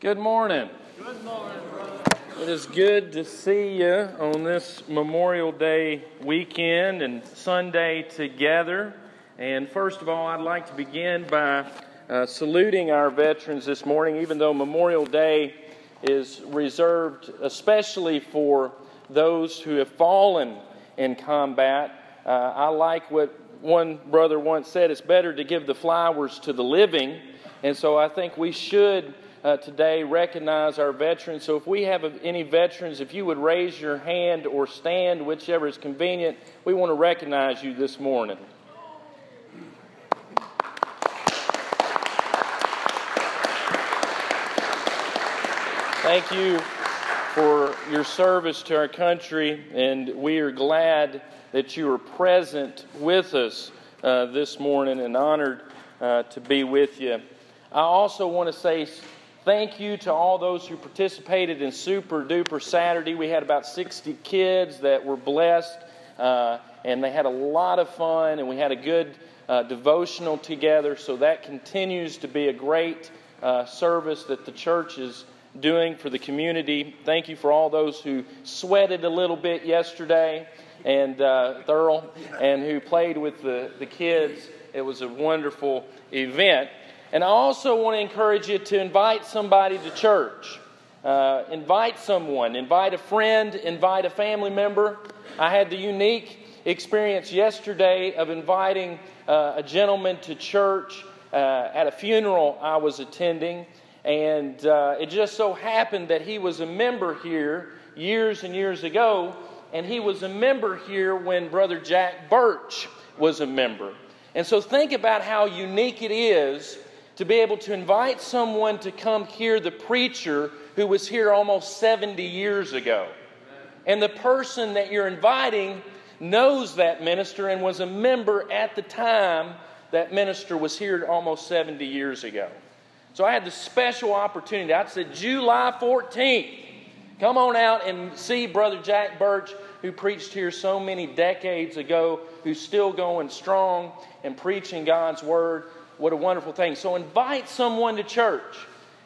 Good morning. Good morning, brother. It is good to see you on this Memorial Day weekend and Sunday together. And first of all, I'd like to begin by uh, saluting our veterans this morning, even though Memorial Day is reserved especially for those who have fallen in combat. Uh, I like what one brother once said it's better to give the flowers to the living. And so I think we should uh, today recognize our veterans. So if we have any veterans, if you would raise your hand or stand, whichever is convenient, we want to recognize you this morning. Thank you for your service to our country, and we are glad that you are present with us uh, this morning and honored uh, to be with you. I also want to say thank you to all those who participated in Super Duper Saturday. We had about 60 kids that were blessed, uh, and they had a lot of fun, and we had a good uh, devotional together. So that continues to be a great uh, service that the church is doing for the community. Thank you for all those who sweated a little bit yesterday and uh, Thurl and who played with the, the kids. It was a wonderful event. And I also want to encourage you to invite somebody to church. Uh, invite someone, invite a friend, invite a family member. I had the unique experience yesterday of inviting uh, a gentleman to church uh, at a funeral I was attending. And uh, it just so happened that he was a member here years and years ago, and he was a member here when Brother Jack Birch was a member. And so think about how unique it is to be able to invite someone to come hear the preacher who was here almost 70 years ago. And the person that you're inviting knows that minister and was a member at the time that minister was here almost 70 years ago. So I had the special opportunity. I said, July 14th, come on out and see Brother Jack Birch, who preached here so many decades ago, who's still going strong and preaching God's Word. What a wonderful thing. So invite someone to church,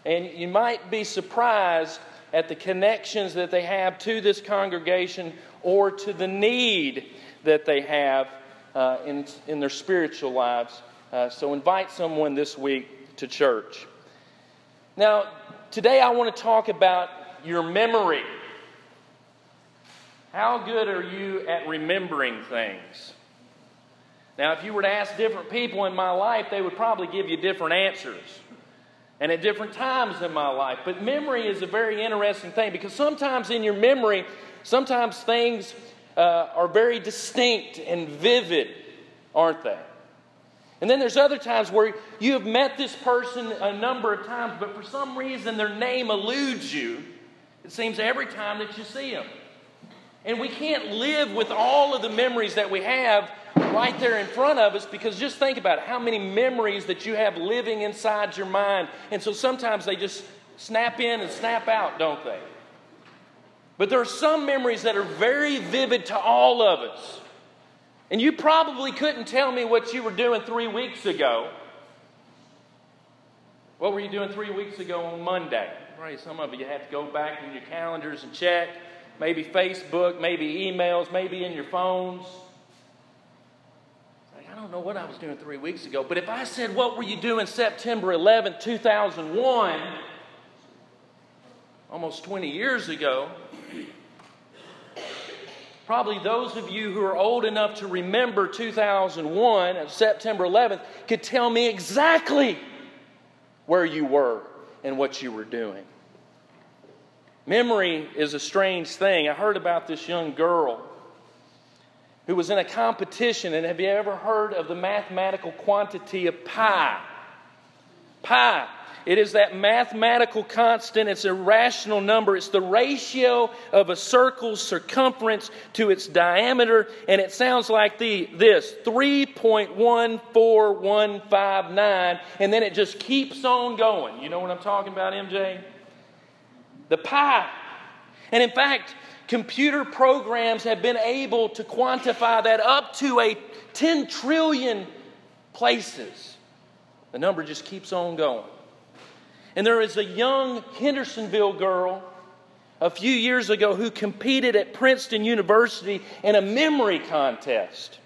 and you might be surprised at the connections that they have to this congregation or to the need that they have uh, in, in their spiritual lives. Uh, so invite someone this week to church. Now, today I want to talk about your memory. How good are you at remembering things? Now, if you were to ask different people in my life, they would probably give you different answers and at different times in my life. But memory is a very interesting thing because sometimes in your memory, sometimes things uh, are very distinct and vivid, aren't they? And then there's other times where you have met this person a number of times, but for some reason their name eludes you. It seems every time that you see them. And we can't live with all of the memories that we have right there in front of us because just think about it, how many memories that you have living inside your mind. And so sometimes they just snap in and snap out, don't they? But there are some memories that are very vivid to all of us. And you probably couldn't tell me what you were doing three weeks ago. What were you doing three weeks ago on Monday? Right, some of you have to go back in your calendars and check. Maybe Facebook, maybe emails, maybe in your phones. I don't know what I was doing three weeks ago, but if I said, What were you doing September 11, 2001, almost 20 years ago, Probably those of you who are old enough to remember 2001 and September 11th could tell me exactly where you were and what you were doing. Memory is a strange thing. I heard about this young girl who was in a competition, and have you ever heard of the mathematical quantity of pi? Pi it is that mathematical constant. It's a rational number. It's the ratio of a circle's circumference to its diameter. And it sounds like the, this 3.14159. And then it just keeps on going. You know what I'm talking about, MJ? The pi. And in fact, computer programs have been able to quantify that up to a 10 trillion places. The number just keeps on going. And there is a young Hendersonville girl a few years ago who competed at Princeton University in a memory contest.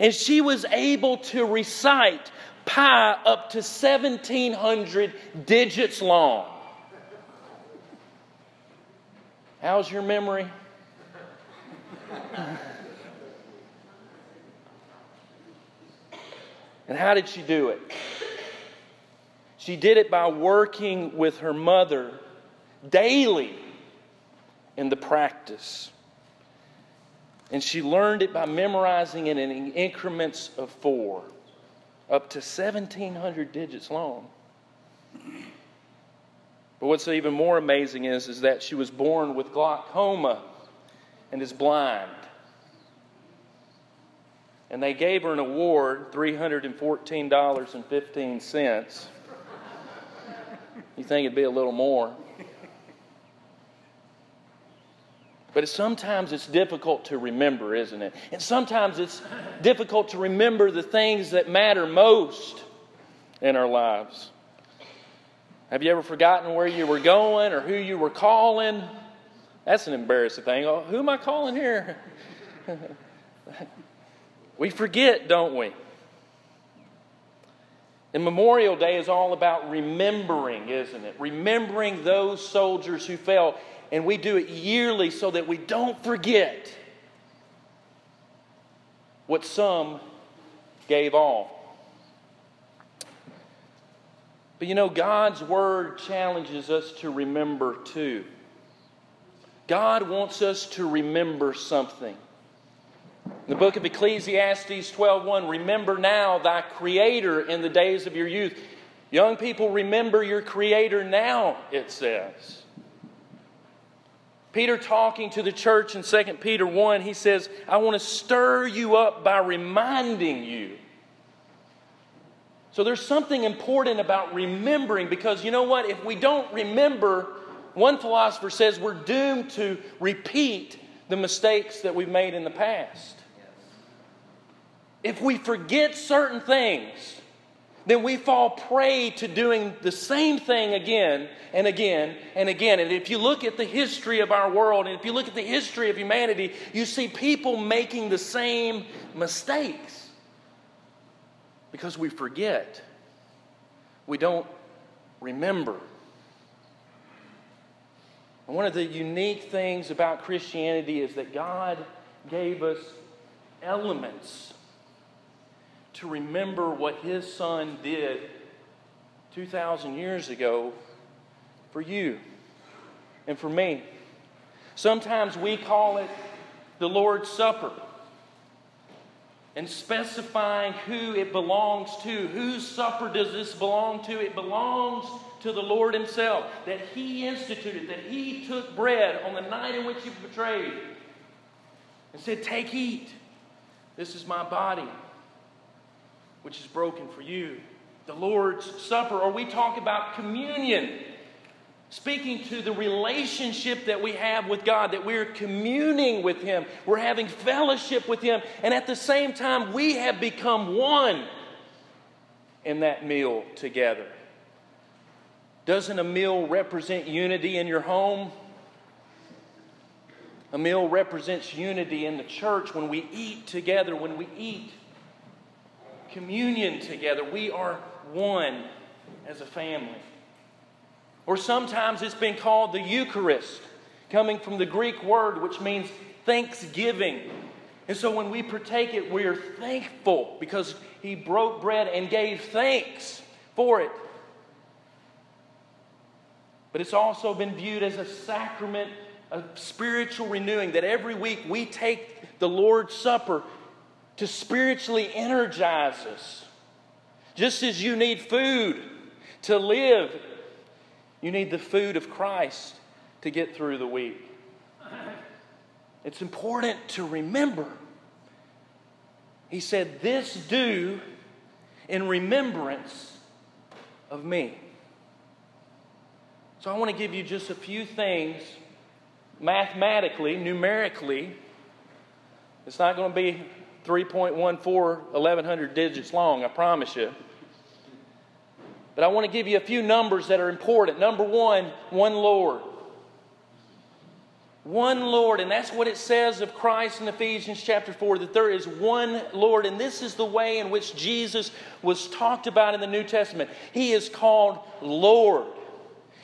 And she was able to recite pi up to 1,700 digits long. How's your memory? and how did she do it? She did it by working with her mother daily in the practice. And she learned it by memorizing it in increments of four, up to 1,700 digits long. But what's even more amazing is, is that she was born with glaucoma and is blind. And they gave her an award, $314.15. You think it'd be a little more. But sometimes it's difficult to remember, isn't it? And sometimes it's difficult to remember the things that matter most in our lives. Have you ever forgotten where you were going or who you were calling? That's an embarrassing thing. Oh, who am I calling here? we forget, don't we? And Memorial Day is all about remembering, isn't it? Remembering those soldiers who fell and we do it yearly so that we don't forget what some gave all. But you know, God's Word challenges us to remember too. God wants us to remember something. In the book of Ecclesiastes 12:1, remember now thy creator in the days of your youth. Young people, remember your creator now, it says. Peter talking to the church in 2 Peter 1, he says, I want to stir you up by reminding you. So there's something important about remembering because you know what? If we don't remember, one philosopher says we're doomed to repeat the mistakes that we've made in the past. If we forget certain things, then we fall prey to doing the same thing again and again and again. And if you look at the history of our world, and if you look at the history of humanity, you see people making the same mistakes because we forget. We don't remember. And one of the unique things about Christianity is that God gave us elements to remember what his son did 2,000 years ago for you and for me. Sometimes we call it the Lord's Supper and specifying who it belongs to. Whose supper does this belong to? It belongs to the Lord Himself, that He instituted, that He took bread on the night in which He was betrayed and said, Take, eat. This is my body which is broken for you. The Lord's Supper, or we talk about communion, speaking to the relationship that we have with God, that we're communing with Him, we're having fellowship with Him, and at the same time, we have become one in that meal together. Doesn't a meal represent unity in your home? A meal represents unity in the church when we eat together, when we eat communion together. We are one as a family. Or sometimes it's been called the Eucharist, coming from the Greek word which means thanksgiving. And so when we partake it, we are thankful because he broke bread and gave thanks for it. But it's also been viewed as a sacrament of spiritual renewing, that every week we take the Lord's Supper to spiritually energize us. Just as you need food to live, you need the food of Christ to get through the week. It's important to remember. He said, This do in remembrance of me. So I want to give you just a few things mathematically, numerically. It's not going to be 3.14, 1100 digits long, I promise you. But I want to give you a few numbers that are important. Number one, one Lord. One Lord, and that's what it says of Christ in Ephesians chapter 4 that there is one Lord, and this is the way in which Jesus was talked about in the New Testament. He is called Lord.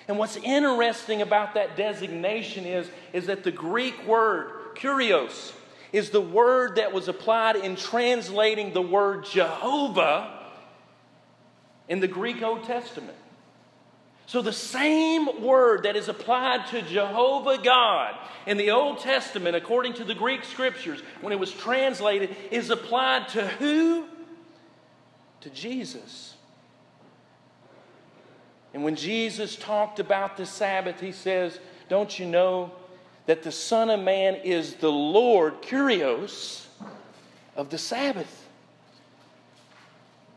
And what's interesting about that designation is, is that the Greek word, kurios, is the word that was applied in translating the word Jehovah in the Greek Old Testament. So, the same word that is applied to Jehovah God in the Old Testament, according to the Greek scriptures, when it was translated, is applied to who? To Jesus. And when Jesus talked about the Sabbath, he says, Don't you know that the Son of Man is the Lord, Kurios, of the Sabbath?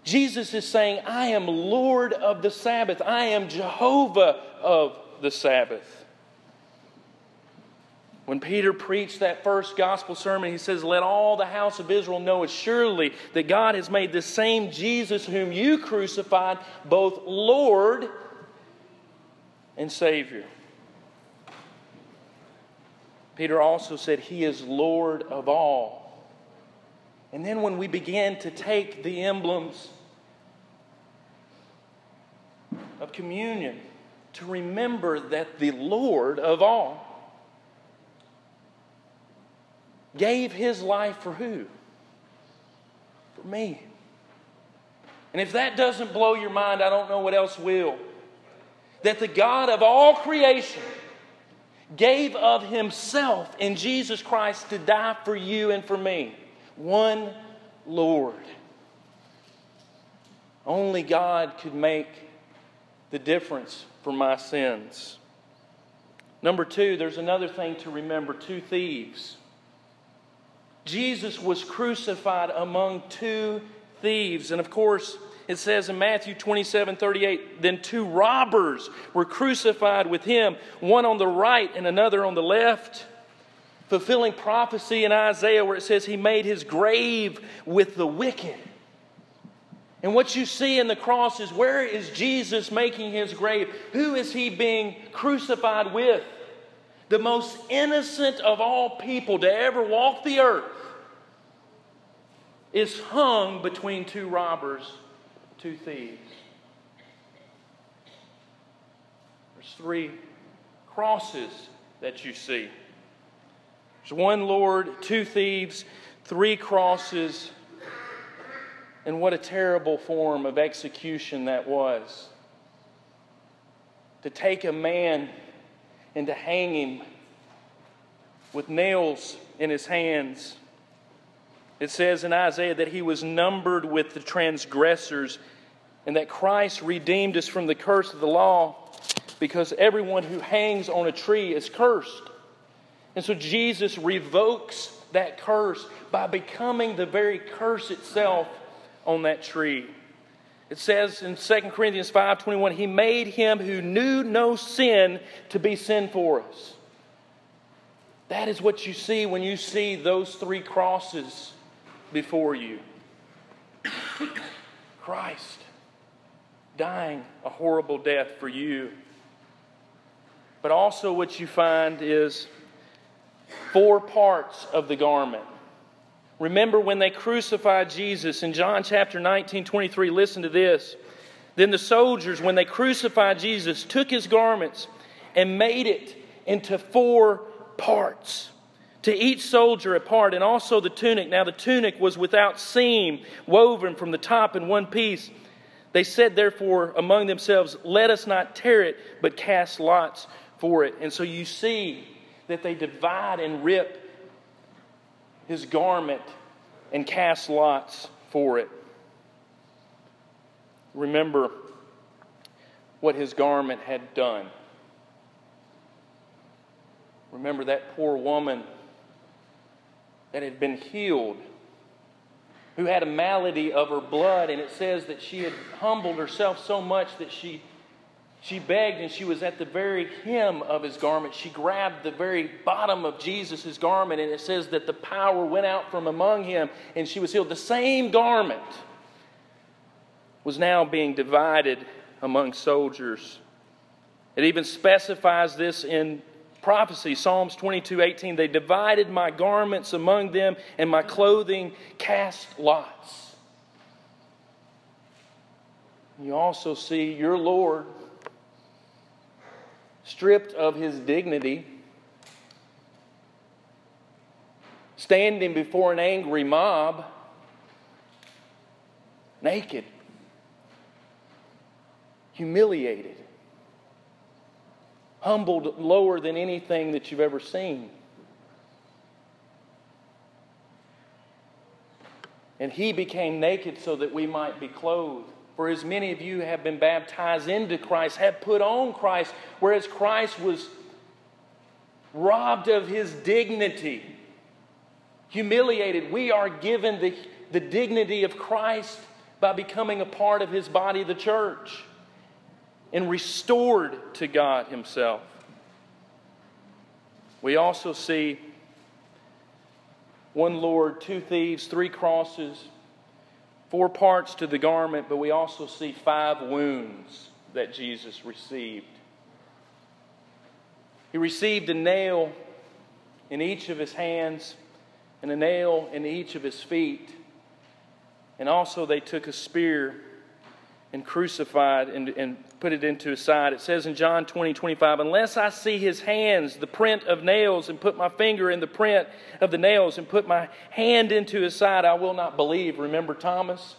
Jesus is saying, I am Lord of the Sabbath. I am Jehovah of the Sabbath. When Peter preached that first gospel sermon, he says, Let all the house of Israel know assuredly that God has made the same Jesus whom you crucified both Lord and Savior. Peter also said, He is Lord of all. And then when we begin to take the emblems of communion, to remember that the Lord of all gave his life for who? For me. And if that doesn't blow your mind, I don't know what else will. That the God of all creation gave of himself in Jesus Christ to die for you and for me one Lord. Only God could make the difference for my sins. Number two, there's another thing to remember two thieves. Jesus was crucified among two thieves. And of course, it says in Matthew 27 38, then two robbers were crucified with him, one on the right and another on the left fulfilling prophecy in Isaiah where it says he made his grave with the wicked. And what you see in the cross is where is Jesus making his grave? Who is he being crucified with? The most innocent of all people to ever walk the earth is hung between two robbers, two thieves. There's three crosses that you see. There's one Lord, two thieves, three crosses, and what a terrible form of execution that was. To take a man and to hang him with nails in his hands. It says in Isaiah that he was numbered with the transgressors and that Christ redeemed us from the curse of the law because everyone who hangs on a tree is cursed. And so Jesus revokes that curse by becoming the very curse itself on that tree. It says in 2 Corinthians 5:21, he made him who knew no sin to be sin for us. That is what you see when you see those three crosses before you. Christ dying a horrible death for you. But also what you find is four parts of the garment. Remember when they crucified Jesus in John chapter 19, 23, listen to this. Then the soldiers, when they crucified Jesus, took his garments and made it into four parts. To each soldier a part, and also the tunic. Now the tunic was without seam, woven from the top in one piece. They said, therefore, among themselves, Let us not tear it, but cast lots for it. And so you see that they divide and rip his garment and cast lots for it. Remember what his garment had done. Remember that poor woman that had been healed, who had a malady of her blood, and it says that she had humbled herself so much that she she begged and she was at the very hem of his garment. She grabbed the very bottom of Jesus' garment, and it says that the power went out from among him and she was healed. The same garment was now being divided among soldiers. It even specifies this in prophecy Psalms 22 18. They divided my garments among them, and my clothing cast lots. You also see your Lord stripped of his dignity, standing before an angry mob, naked, humiliated humbled lower than anything that you've ever seen. And he became naked so that we might be clothed. For as many of you have been baptized into Christ, have put on Christ, whereas Christ was robbed of his dignity, humiliated, we are given the, the dignity of Christ by becoming a part of his body, the church and restored to God Himself. We also see one Lord, two thieves, three crosses, four parts to the garment, but we also see five wounds that Jesus received. He received a nail in each of his hands and a nail in each of his feet. And also, they took a spear and crucified and, and put it into his side. It says in John 20, 25, Unless I see his hands, the print of nails, and put my finger in the print of the nails, and put my hand into his side, I will not believe. Remember Thomas?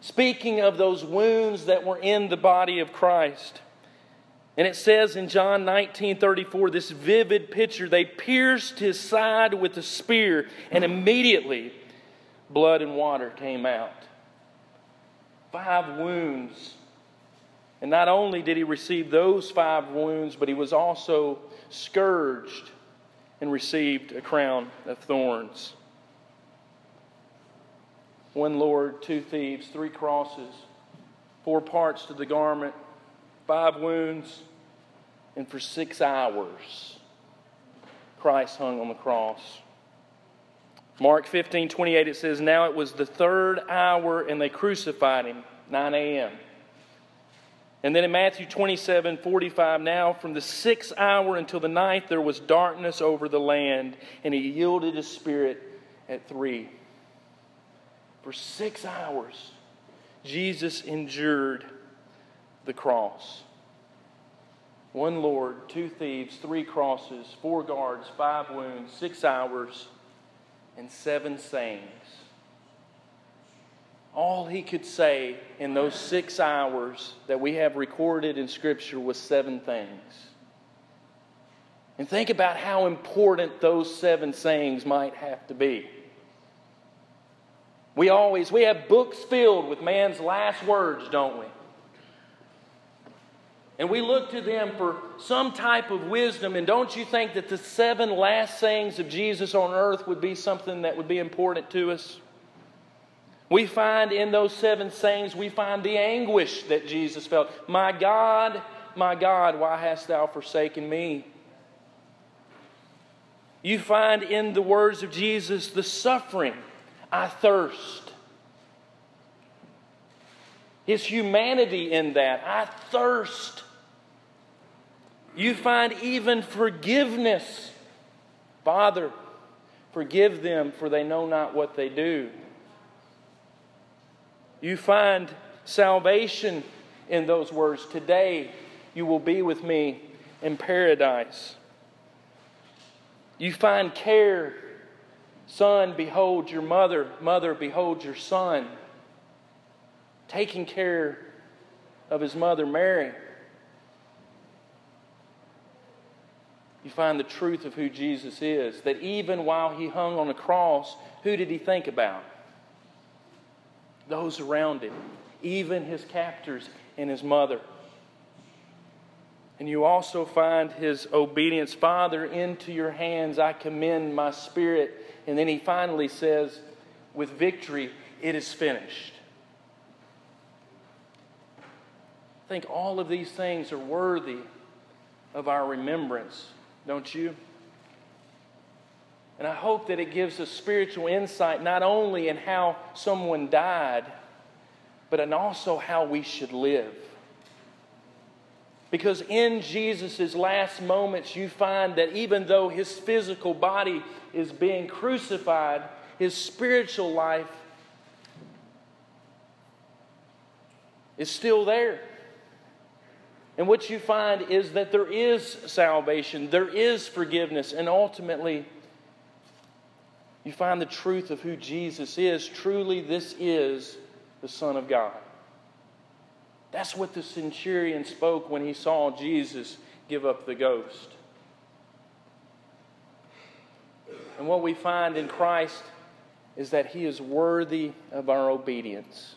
Speaking of those wounds that were in the body of Christ. And it says in John 19 34, this vivid picture, they pierced his side with a spear, and immediately blood and water came out five wounds. And not only did he receive those five wounds, but he was also scourged and received a crown of thorns. One Lord, two thieves, three crosses, four parts to the garment, five wounds, and for six hours, Christ hung on the cross. Mark 15, 28, it says, Now it was the third hour, and they crucified him, 9 a.m. And then in Matthew 27, 45, now from the sixth hour until the ninth, there was darkness over the land, and he yielded his spirit at three. For six hours, Jesus endured the cross. One Lord, two thieves, three crosses, four guards, five wounds, six hours and seven sayings. All he could say in those six hours that we have recorded in Scripture was seven things. And think about how important those seven sayings might have to be. We always we have books filled with man's last words, don't we? And we look to them for some type of wisdom. And don't you think that the seven last sayings of Jesus on earth would be something that would be important to us? We find in those seven sayings, we find the anguish that Jesus felt. My God, my God, why hast thou forsaken me? You find in the words of Jesus the suffering. I thirst. His humanity in that. I thirst. You find even forgiveness. Father, forgive them, for they know not what they do. You find salvation in those words. Today, you will be with me in paradise. You find care. Son, behold your mother. Mother, behold your son. Taking care of his mother, Mary. you find the truth of who Jesus is. That even while he hung on the cross, who did he think about? Those around him, even his captors and his mother. And you also find his obedience Father, into your hands I commend my spirit. And then he finally says, with victory, it is finished. I think all of these things are worthy of our remembrance don't you? And I hope that it gives us spiritual insight not only in how someone died, but in also how we should live. Because in Jesus' last moments, you find that even though his physical body is being crucified, his spiritual life is still there. And what you find is that there is salvation, there is forgiveness, and ultimately, you find the truth of who Jesus is. Truly, this is the Son of God. That's what the centurion spoke when he saw Jesus give up the ghost. And what we find in Christ is that he is worthy of our obedience.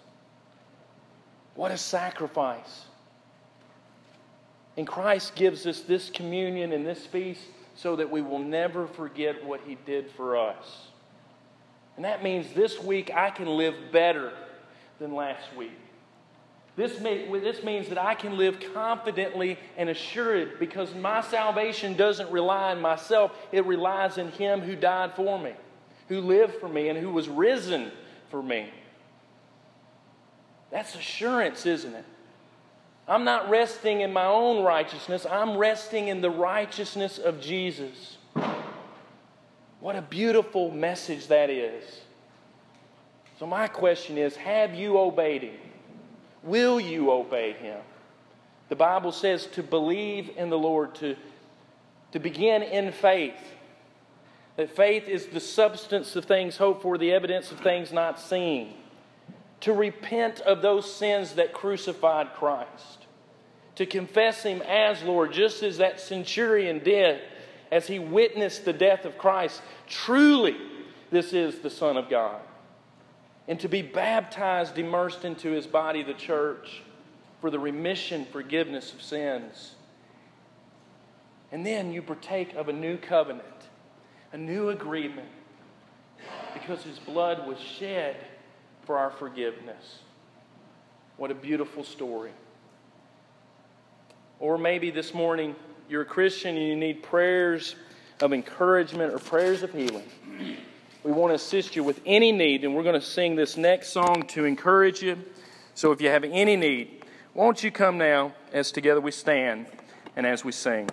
What a sacrifice. And Christ gives us this communion and this feast so that we will never forget what he did for us. And that means this week I can live better than last week. This, may, this means that I can live confidently and assured because my salvation doesn't rely on myself, it relies in Him who died for me, who lived for me, and who was risen for me. That's assurance, isn't it? I'm not resting in my own righteousness, I'm resting in the righteousness of Jesus. What a beautiful message that is. So, my question is Have you obeyed Him? Will you obey him? The Bible says to believe in the Lord, to, to begin in faith. That faith is the substance of things hoped for, the evidence of things not seen. To repent of those sins that crucified Christ. To confess Him as Lord, just as that centurion did as he witnessed the death of Christ. Truly, this is the Son of God and to be baptized, immersed into his body, the church, for the remission, forgiveness of sins. And then you partake of a new covenant, a new agreement, because his blood was shed for our forgiveness. What a beautiful story. Or maybe this morning you're a Christian and you need prayers of encouragement or prayers of healing. We want to assist you with any need, and we're going to sing this next song to encourage you. So if you have any need, won't you come now as together we stand and as we sing?